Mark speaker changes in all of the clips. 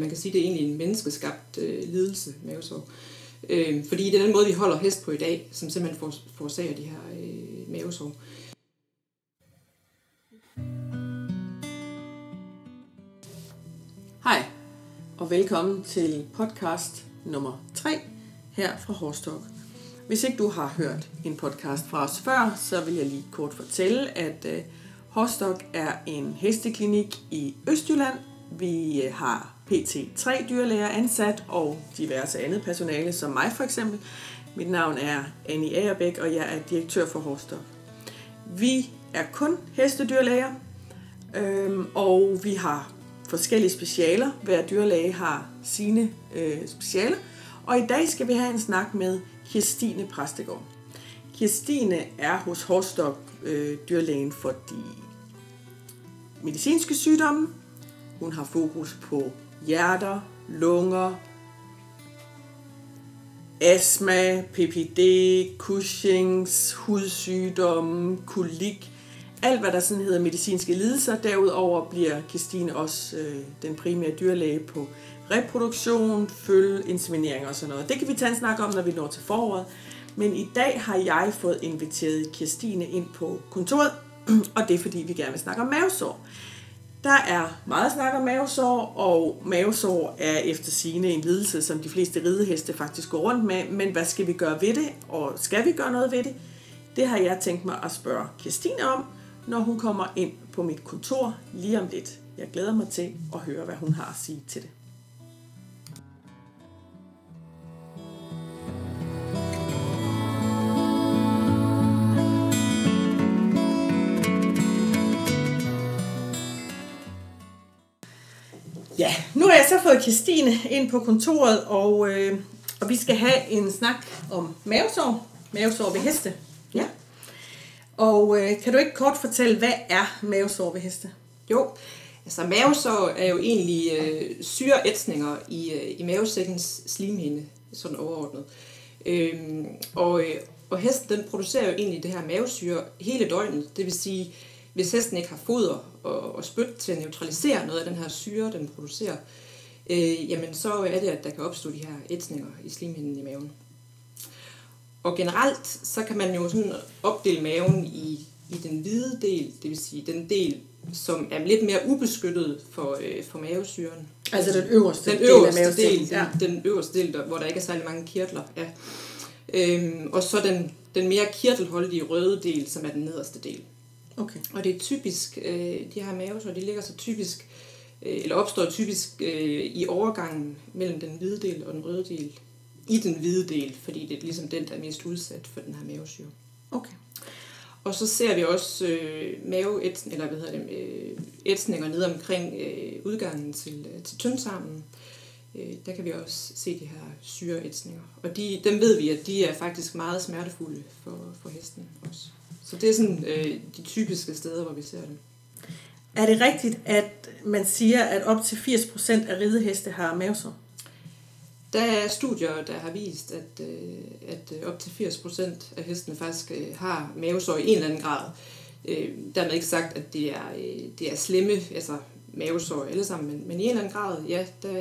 Speaker 1: Man kan sige, at det er egentlig en menneskeskabt øh, lidelse, mavesår. Øh, fordi det er den måde, vi holder hest på i dag, som simpelthen forårsager de her øh, mavesår.
Speaker 2: Hej, og velkommen til podcast nummer 3 her fra Horstok. Hvis ikke du har hørt en podcast fra os før, så vil jeg lige kort fortælle, at øh, Horstok er en hesteklinik i Østjylland. Vi øh, har pt. tre dyrlæger ansat og diverse andet personale, som mig for eksempel. Mit navn er Annie Agerbæk, og jeg er direktør for Horstok. Vi er kun hestedyrlæger, øhm, og vi har forskellige specialer. Hver dyrlæge har sine øh, specialer. Og i dag skal vi have en snak med Kirstine Præstegård. Kirstine er hos Horstok øh, dyrlægen for de medicinske sygdomme. Hun har fokus på hjerter, lunger, astma, PPD, Cushings, hudsygdomme, kolik, alt hvad der sådan hedder medicinske lidelser. Derudover bliver Christine også øh, den primære dyrlæge på reproduktion, følge, inseminering og sådan noget. Det kan vi tage en snak om, når vi når til foråret. Men i dag har jeg fået inviteret Kirstine ind på kontoret, og det er fordi, vi gerne vil snakke om mavesår. Der er meget snak om mavesår, og mavesår er efter sigende en lidelse, som de fleste rideheste faktisk går rundt med. Men hvad skal vi gøre ved det, og skal vi gøre noget ved det? Det har jeg tænkt mig at spørge Kirstine om, når hun kommer ind på mit kontor lige om lidt. Jeg glæder mig til at høre, hvad hun har at sige til det. Ja, nu har jeg så fået Christine ind på kontoret, og, øh, og vi skal have en snak om mavesår. Mavesår ved heste. Ja. Og øh, kan du ikke kort fortælle, hvad er mavesår ved heste?
Speaker 1: Jo, altså mavesår er jo egentlig øh, syreætsninger i, øh, i mavesækkens slimhinde, sådan overordnet. Øhm, og, øh, og hesten den producerer jo egentlig det her mavesyre hele døgnet. Det vil sige, hvis hesten ikke har foder og, og spyt til at neutralisere noget af den her syre, den producerer, øh, jamen så er det, at der kan opstå de her ætsninger i slimhinden i maven. Og generelt, så kan man jo sådan opdele maven i, i den hvide del, det vil sige den del, som er lidt mere ubeskyttet for, øh, for mavesyren.
Speaker 2: Altså den øverste,
Speaker 1: den øverste del, del ja. den, den øverste del, der, hvor der ikke er særlig mange kirtler. Ja. Øhm, og så den, den mere kirtelholdige røde del, som er den nederste del.
Speaker 2: Okay.
Speaker 1: Og det er typisk, øh, de her mavesår, de ligger så typisk, øh, eller opstår typisk øh, i overgangen mellem den hvide del og den røde del. I den hvide del, fordi det er ligesom den, der er mest udsat for den her mavesyre.
Speaker 2: Okay.
Speaker 1: Og så ser vi også øh, maveætsning, eller hvad hedder det, øh, ætsninger ned omkring øh, udgangen til, øh, til tyndtarmen. Øh, der kan vi også se de her syreætsninger. Og de, dem ved vi, at de er faktisk meget smertefulde for, for hesten også. Så det er sådan øh, de typiske steder, hvor vi ser det.
Speaker 2: Er det rigtigt, at man siger, at op til 80% af rideheste har mavesår?
Speaker 1: Der er studier, der har vist, at, øh, at op til 80% af hestene faktisk øh, har mavesår i en eller anden grad. Øh, dermed ikke sagt, at det er, øh, det er slemme, altså mavesår alle sammen, men, men i en eller anden grad, ja, der,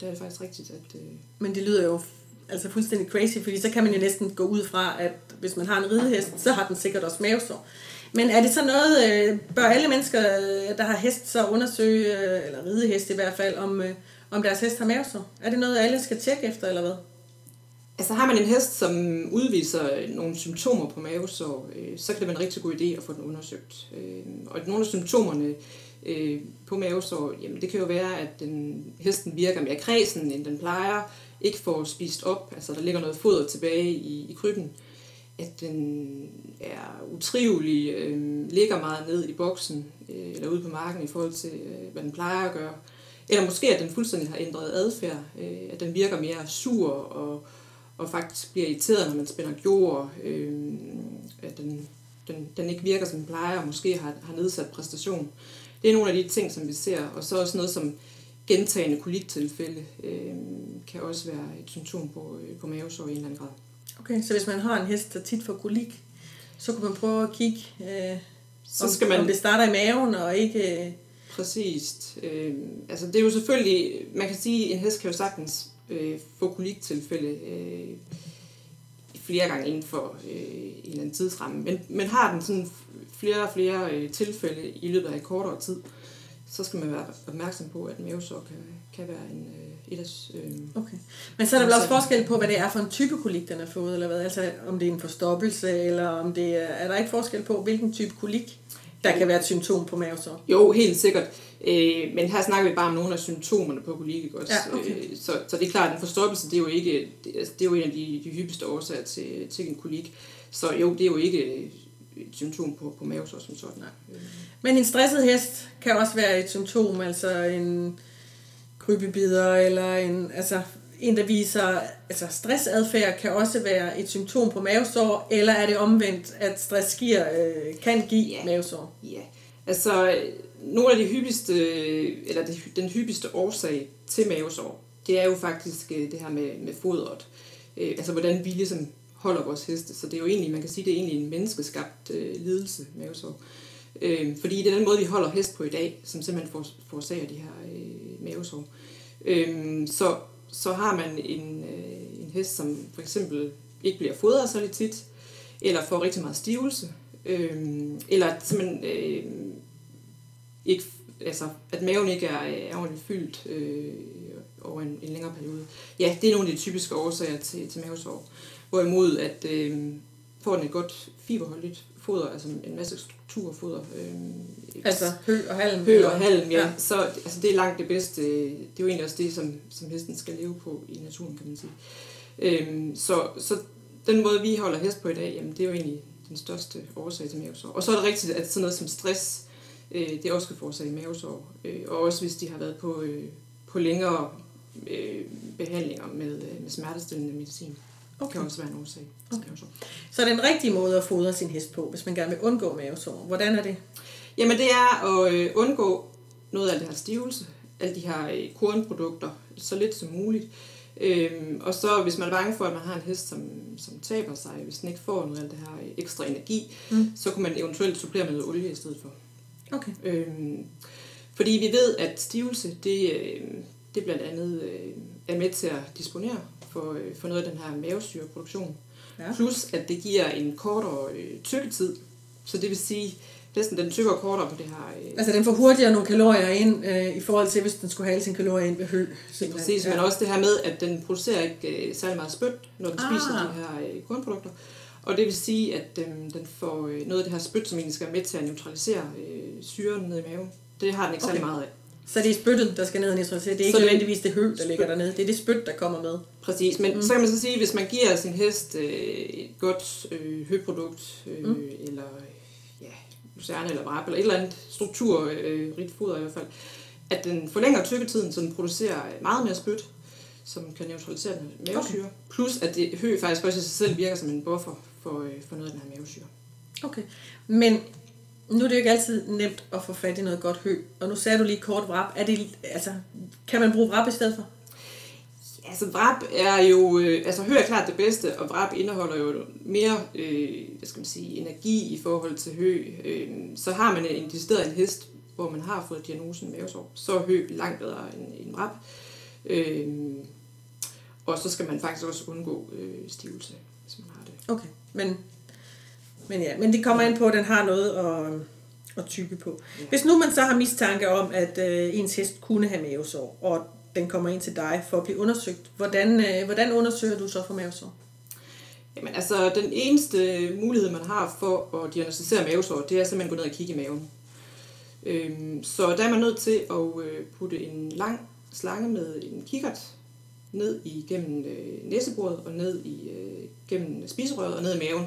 Speaker 1: der er det faktisk rigtigt. At, øh...
Speaker 2: Men det lyder jo altså fuldstændig crazy, fordi så kan man jo næsten gå ud fra, at hvis man har en ridehest, så har den sikkert også mavesår. Men er det så noget, øh, bør alle mennesker, øh, der har hest, så undersøge, øh, eller ridehest i hvert fald, om, øh, om deres hest har mavesår? Er det noget, alle skal tjekke efter, eller hvad?
Speaker 1: Altså har man en hest, som udviser nogle symptomer på mavesår, øh, så kan det være en rigtig god idé at få den undersøgt. Og nogle af symptomerne Øh, på mavesår, jamen det kan jo være, at den, hesten virker mere kredsen, end den plejer, ikke får spist op, altså der ligger noget foder tilbage i, i krybben, at den er utrivelig, øh, ligger meget ned i boksen, øh, eller ude på marken i forhold til, øh, hvad den plejer at gøre. Eller måske, at den fuldstændig har ændret adfærd, øh, at den virker mere sur og, og faktisk bliver irriteret, når man spænder jord, øh, at den, den, den ikke virker, som den plejer, og måske har, har nedsat præstation. Det er nogle af de ting, som vi ser, og så også noget som gentagende koliktilfælde øh, kan også være et symptom på, øh, på mavesår i en eller anden grad.
Speaker 2: Okay, så hvis man har en hest, der tit får kolik, så kan man prøve at kigge, øh, så skal man, om det starter i maven og ikke... Øh,
Speaker 1: præcist. Øh, altså det er jo selvfølgelig, man kan sige, at en hest kan jo sagtens øh, få koliktilfælde øh, flere gange inden for øh, en eller anden tidsramme. Men, men har den sådan flere og flere øh, tilfælde i løbet af kortere tid, så skal man være opmærksom på, at mavesår kan, kan være en, øh, et af... Øh,
Speaker 2: okay. Men så er der vel også forskel på, hvad det er for en type kolik, den har fået, eller hvad? Altså om det er en forstoppelse, eller om det er... Er der ikke forskel på, hvilken type kolik, der kan være et symptom på mavesår?
Speaker 1: Jo, helt sikkert. Øh, men her snakker vi bare om nogle af symptomerne på kolik også.
Speaker 2: Ja, okay.
Speaker 1: øh, så, så det er klart, at en forstoppelse, det er jo ikke, det, altså, det er jo en af de, de hyppigste årsager til, til en kolik. Så jo, det er jo ikke et symptom på, på mavesår som sådan. Nej.
Speaker 2: Men en stresset hest kan også være et symptom, altså en krybebider, eller en, altså en, der viser, altså stressadfærd kan også være et symptom på mavesår, eller er det omvendt, at stress giver, øh, kan give ja. mavesår?
Speaker 1: Ja, altså nogle af de hyppigste, eller den hyppigste årsag til mavesår, det er jo faktisk øh, det her med, med fodret. Øh, altså hvordan vi ligesom holder vores heste. Så det er jo egentlig, man kan sige, det er egentlig en menneskeskabt øh, lidelse, mavesår. Øh, fordi det er den måde, vi holder hest på i dag, som simpelthen forårsager de her øh, mavesår. Øh, så, så har man en, øh, en hest, som for eksempel ikke bliver fodret så lidt tit, eller får rigtig meget stivelse, øh, eller simpelthen øh, ikke, altså, at maven ikke er, øh, er ordentligt fyldt øh, over en, en længere periode. Ja, det er nogle af de typiske årsager til, til mavesår. Hvorimod at øh, får den et godt fiberholdigt foder, altså en masse strukturfoder. Øh,
Speaker 2: altså hø og halm?
Speaker 1: Hø og halm, ja. ja. Så altså, det er langt det bedste. Det er jo egentlig også det, som, som hesten skal leve på i naturen, kan man sige. Øh, så, så den måde, vi holder hest på i dag, jamen, det er jo egentlig den største årsag til mavesår. Og så er det rigtigt, at sådan noget som stress, øh, det også kan forårsage mavesår. Øh, og også hvis de har været på, øh, på længere øh, behandlinger med, øh, med smertestillende medicin. Okay. kan også være en årsag. Okay.
Speaker 2: Så den rigtige måde at fodre sin hest på, hvis man gerne vil undgå mavesår, hvordan er det?
Speaker 1: Jamen det er at øh, undgå noget af det her stivelse, alle de her øh, kornprodukter, så lidt som muligt. Øhm, og så hvis man er bange for, at man har en hest, som, som taber sig, hvis den ikke får noget af det her øh, ekstra energi, mm. så kunne man eventuelt supplere med noget olie i stedet for.
Speaker 2: Okay.
Speaker 1: Øhm, fordi vi ved, at stivelse, det, det blandt andet øh, er med til at disponere for, øh, for noget af den her mavesyreproduktion. Ja. Plus at det giver en kortere øh, tykketid. Så det vil sige, næsten den tykker kortere på det her. Øh,
Speaker 2: altså den får hurtigere nogle kalorier ind, øh, i forhold til hvis den skulle have sin kalorier ind ved hø.
Speaker 1: Præcis, ja. men også det her med, at den producerer ikke øh, særlig meget spyt, når den ah. spiser de her øh, kornprodukter. Og det vil sige, at øh, den får øh, noget af det her spyt, som egentlig skal med til at neutralisere øh, syren ned i maven. Det har den ikke okay. særlig meget af.
Speaker 2: Så det er spyttet, der skal ned neutralisere. Det er ikke så nødvendigvis det hø, der ligger dernede. Det er det spyt, der kommer med.
Speaker 1: Præcis, men mm. så kan man så sige, hvis man giver sin hest øh, et godt øh, høprodukt, øh, mm. eller ja, lucerne eller vrap, eller et eller andet struktur, øh, rigt foder i hvert fald, at den forlænger tykketiden, så den producerer meget mere spyt, som kan neutralisere den mavesyre. Okay. Plus at det hø faktisk også i sig selv virker som en buffer for, øh, for noget af den her mavesyre.
Speaker 2: Okay, men nu er det jo ikke altid nemt at få fat i noget godt hø, og nu sagde du lige kort vrap. Er det, altså, kan man bruge vrap i stedet for?
Speaker 1: Altså vrap er jo, øh, altså hø er klart det bedste, og vrap indeholder jo mere, øh, hvad skal man sige, energi i forhold til hø. Øh, så har man en decideret en hest, hvor man har fået diagnosen mavesår, så er hø langt bedre end, end vrap. Øh, og så skal man faktisk også undgå øh, stivelse, hvis man har det.
Speaker 2: Okay, men men ja, men det kommer ind på, at den har noget at, at tykke på. Hvis nu man så har mistanke om, at øh, ens hest kunne have mavesår, og den kommer ind til dig for at blive undersøgt, hvordan, øh, hvordan undersøger du så for mavesår?
Speaker 1: Jamen altså, den eneste mulighed, man har for at diagnostisere mavesår, det er simpelthen at gå ned og kigge i maven. Øhm, så der er man nødt til at øh, putte en lang slange med en kikkert ned igennem øh, næsebordet og ned i, øh, gennem spiserøret og ned i maven.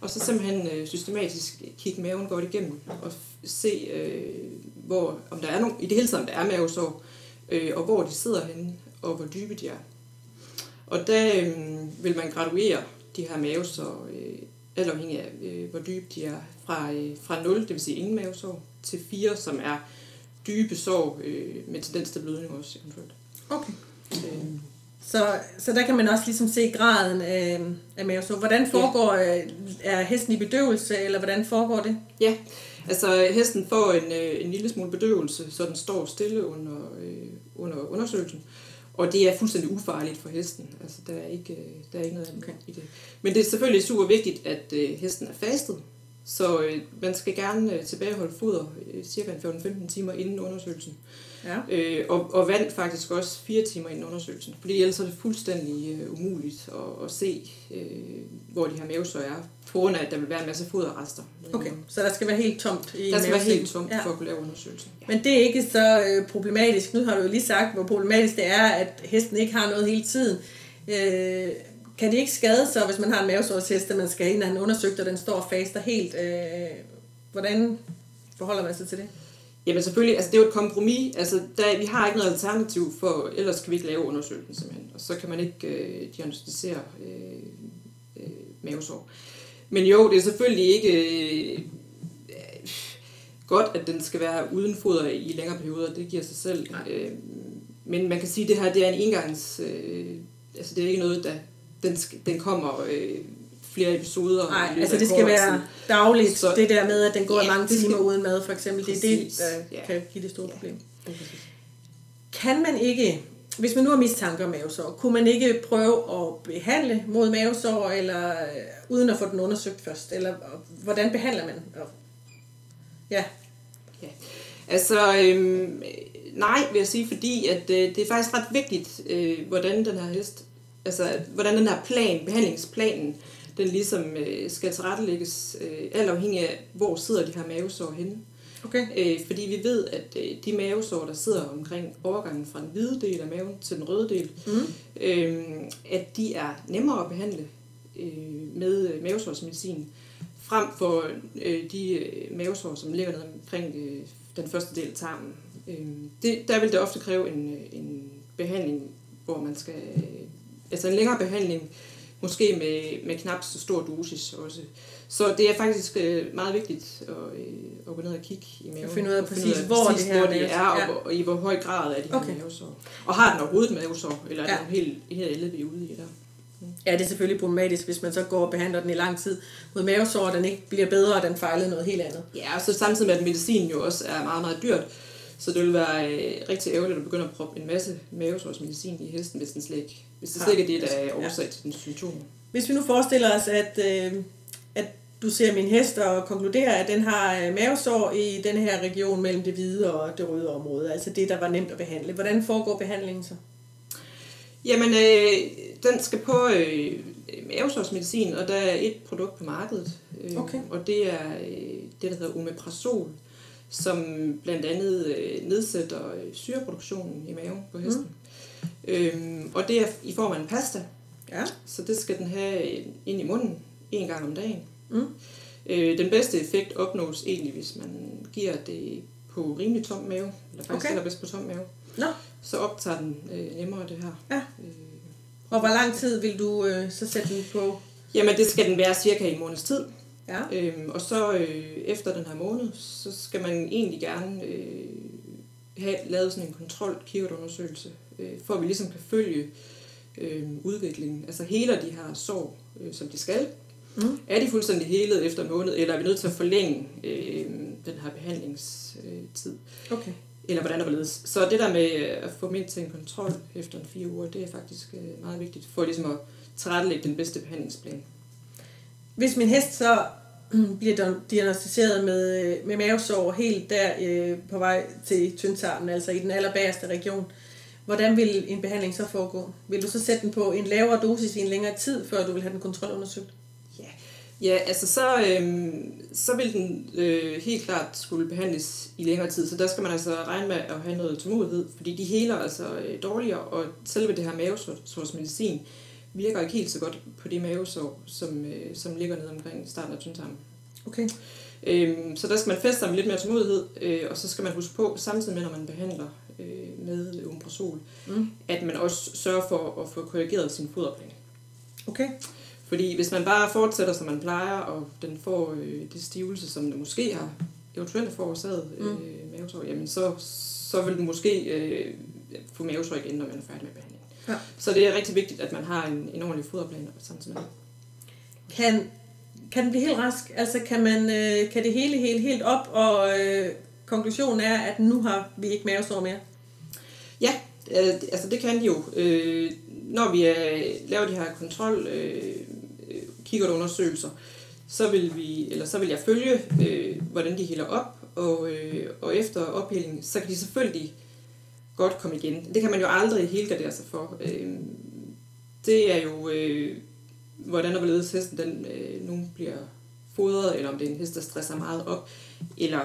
Speaker 1: Og så simpelthen øh, systematisk kigge maven godt igennem og se, øh, hvor, om der er nogen, i det hele taget om der er mavesår, øh, og hvor de sidder henne, og hvor dybe de er. Og der øh, vil man graduere de her mavesår, øh, alt afhængig af, øh, hvor dybe de er, fra, øh, fra 0, det vil sige ingen mavesår, til 4, som er dybe sår øh, med tendens til blødning også eventuelt.
Speaker 2: Okay. Øh, så, så der kan man også ligesom se graden af, af mavesår. Hvordan foregår, ja. Øh, er hesten i bedøvelse, eller hvordan foregår det?
Speaker 1: Ja, Altså, hesten får en, øh, en lille smule bedøvelse, så den står stille under, øh, under undersøgelsen. Og det er fuldstændig ufarligt for hesten. Altså, der er ikke, øh, der er ikke noget okay. i det. Men det er selvfølgelig super vigtigt, at øh, hesten er fastet. Så øh, man skal gerne øh, tilbageholde foder øh, cirka 14-15 timer inden undersøgelsen. Ja. Øh, og, og vand faktisk også fire timer inden undersøgelsen. Fordi ellers er det fuldstændig øh, umuligt at, at se, øh, hvor de her mavesår er. På grund af, at der vil være en masse foderrester.
Speaker 2: Okay, så der skal være helt tomt
Speaker 1: i Der skal være helt tomt ja. for at kunne lave undersøgelsen.
Speaker 2: Ja. Men det er ikke så øh, problematisk. Nu har du jo lige sagt, hvor problematisk det er, at hesten ikke har noget hele tiden. Øh, kan det ikke skade sig, hvis man har en mavesårshest, at man skal ind og have undersøgt, og den står og faster helt? Øh, hvordan forholder man sig til det?
Speaker 1: Jamen selvfølgelig, altså det er jo et kompromis. Altså, der, vi har ikke noget alternativ, for ellers kan vi ikke lave undersøgelsen simpelthen. Og så kan man ikke øh, diagnostisere øh, øh, mavesår. Men jo, det er selvfølgelig ikke øh, godt, at den skal være uden foder i længere perioder. Det giver sig selv. Øh, men man kan sige, at det her det er en engangs... Øh, altså det er ikke noget, der... Den, den kommer øh, flere episoder.
Speaker 2: Nej, altså det skal være dagligt, så, det der med, at den går ja, mange timer uden mad, for eksempel. Præcis. Det er det, der ja. kan give det store ja. problem. Kan man ikke, hvis man nu har mistanke om mavesår, kunne man ikke prøve at behandle mod mavesår, eller øh, uden at få den undersøgt først? Eller hvordan behandler man? Ja.
Speaker 1: ja. Altså, øhm, nej, vil jeg sige, fordi at øh, det er faktisk ret vigtigt, øh, hvordan den her hest, altså hvordan den her plan, behandlingsplanen, den ligesom øh, skal tilrettelægges øh, alt afhængig af, hvor sidder de her mavesår henne. Okay. Øh, fordi vi ved, at øh, de mavesår, der sidder omkring overgangen fra den hvide del af maven til den røde del, mm. øh, at de er nemmere at behandle øh, med øh, mavesårsmedicin, frem for øh, de øh, mavesår, som ligger nede omkring øh, den første del af tarmen. Øh, det, der vil det ofte kræve en, øh, en behandling, hvor man skal... Øh, altså en længere behandling, måske med, med knap så stor dosis også. Så det er faktisk øh, meget vigtigt at, øh, at gå ned og kigge i maven.
Speaker 2: Og finde ud af præcis, ud af, hvor, præcis, det her hvor
Speaker 1: det er, og, ja. og, i hvor høj grad er de okay. her mavesår. Og har den overhovedet mavesår, eller er ja. den helt, helt LV ude i der?
Speaker 2: Mm. Ja, det er selvfølgelig problematisk, hvis man så går og behandler den i lang tid mod mavesår, og den ikke bliver bedre, og den fejlede noget helt andet.
Speaker 1: Ja, og så samtidig med, at medicin jo også er meget, meget dyrt, så det vil være øh, rigtig ærgerligt at begynde at proppe en masse mavesårsmedicin i hesten, hvis, den slet ikke, hvis det slet ikke er det, der er årsag til den symptomer.
Speaker 2: Hvis vi nu forestiller os, at, øh, at du ser min hest og konkluderer, at den har øh, mavesår i den her region mellem det hvide og det røde område, altså det, der var nemt at behandle. Hvordan foregår behandlingen så?
Speaker 1: Jamen, øh, den skal på øh, mavesårsmedicin, og der er et produkt på markedet. Øh, okay. Og det er øh, det, der hedder omeprazol, som blandt andet øh, nedsætter øh, syreproduktionen i maven på hesten. Mm. Øh, og det er i form af en pasta, Ja. Så det skal den have ind i munden en gang om dagen. Mm. Øh, den bedste effekt opnås egentlig, hvis man giver det på rimelig tom mave, eller faktisk okay. bedst på tom mave. No. Så optager den øh, nemmere det her. Ja. Øh,
Speaker 2: og hvor lang tid vil du øh, så sætte den på?
Speaker 1: Jamen det skal den være cirka en måneds tid. Ja. Øhm, og så øh, efter den her måned, så skal man egentlig gerne øh, have lavet sådan en kontrol kikkertundersøgelse, øh, for at vi ligesom kan følge øh, udviklingen. Altså hele de her sår, øh, som de skal. Mm. Er de fuldstændig helet efter en måned, eller er vi nødt til at forlænge øh, den her behandlingstid? Okay. Eller hvordan der ledes. Så det der med at få ind til en kontrol efter en fire uger, det er faktisk øh, meget vigtigt for ligesom at tilrettelægge den bedste behandlingsplan.
Speaker 2: Hvis min hest så mm, bliver diagnostiseret med, øh, med mavesår helt der øh, på vej til tyndtarmen, altså i den allerbagerste region, Hvordan vil en behandling så foregå? Vil du så sætte den på en lavere dosis i en længere tid, før du vil have den kontrolundersøgt?
Speaker 1: Ja, ja altså så, øh, så vil den øh, helt klart skulle behandles i længere tid, så der skal man altså regne med at have noget tålmodighed, fordi de heler altså øh, dårligere, og selve det her mavesårsmedicin virker ikke helt så godt på de mavesår, som, øh, som ligger nede omkring starten af tyndtarmen. Okay. Øhm, så der skal man feste sig med lidt mere tålmodighed, øh, og så skal man huske på, samtidig med, når man behandler øh, med Umbrasol, mm. at man også sørger for at få korrigeret sin foderplan. Okay. Fordi hvis man bare fortsætter, som man plejer, og den får øh, det stivelse, som den måske har eventuelt forårsaget øh, mm. mavesår, jamen så, så vil den måske øh, få mavesår igen, når man er færdig med behandlingen. Ja. Så det er rigtig vigtigt, at man har en, en ordentlig foderplan samtidig med.
Speaker 2: Kan kan den blive helt rask? Altså kan, man, øh, kan det hele helt, helt op, og øh, konklusionen er, at nu har vi ikke mavesår mere?
Speaker 1: Ja, øh, altså det kan de jo. Øh, når vi er, laver de her kontrol øh, kikkertundersøgelser, så vil vi, eller så vil jeg følge, øh, hvordan de hælder op, og, øh, og efter ophældning, så kan de selvfølgelig godt komme igen. Det kan man jo aldrig helgardere sig for. Øh, det er jo, øh, hvordan og hvorledes hesten den, øh, nu bliver fodret, eller om det er en hest, der stresser meget op, eller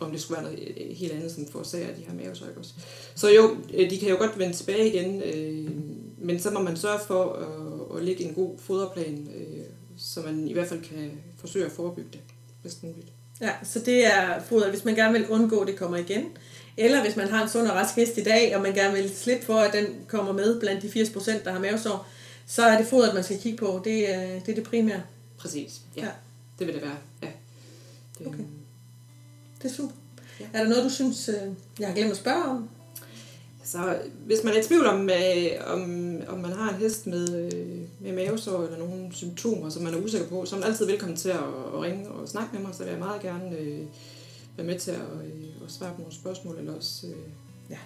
Speaker 1: om det skulle være noget øh, helt andet, som forårsager de her mavesøg også. Så jo, øh, de kan jo godt vende tilbage igen, øh, men så må man sørge for at, at lægge en god foderplan, øh, så man i hvert fald kan forsøge at forebygge det bedst muligt.
Speaker 2: Ja, så det er foder, hvis man gerne vil undgå, at det kommer igen. Eller hvis man har en sund og rask hest i dag, og man gerne vil slippe for, at den kommer med blandt de 80%, der har mavesår, så er det fodret, man skal kigge på. Det er det, er det primære.
Speaker 1: Præcis, ja. ja. Det vil det være, ja.
Speaker 2: Det, okay. Det er super. Ja. Er der noget, du synes, øh, jeg har glemt at spørge om?
Speaker 1: Altså, hvis man er i tvivl om, øh, om, om man har en hest med, øh, med mavesår eller nogle symptomer, som man er usikker på, så er man altid velkommen til at, at ringe og snakke med mig, så vil jeg meget gerne øh, være med til at, øh, at svare på nogle spørgsmål, eller også... Øh, ja.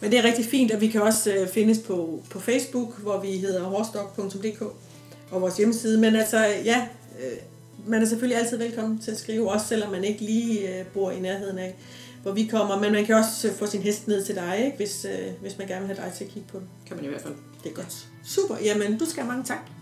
Speaker 2: Men det er rigtig fint, at vi kan også øh, findes på, på Facebook, hvor vi hedder horstok.dk og vores hjemmeside. Men altså, ja, øh, man er selvfølgelig altid velkommen til at skrive, også selvom man ikke lige øh, bor i nærheden af, hvor vi kommer. Men man kan også øh, få sin hest ned til dig, ikke? Hvis, øh, hvis man gerne vil have dig til at kigge på den.
Speaker 1: Kan man i hvert fald.
Speaker 2: Det er godt. Super. Jamen, du skal have mange tak.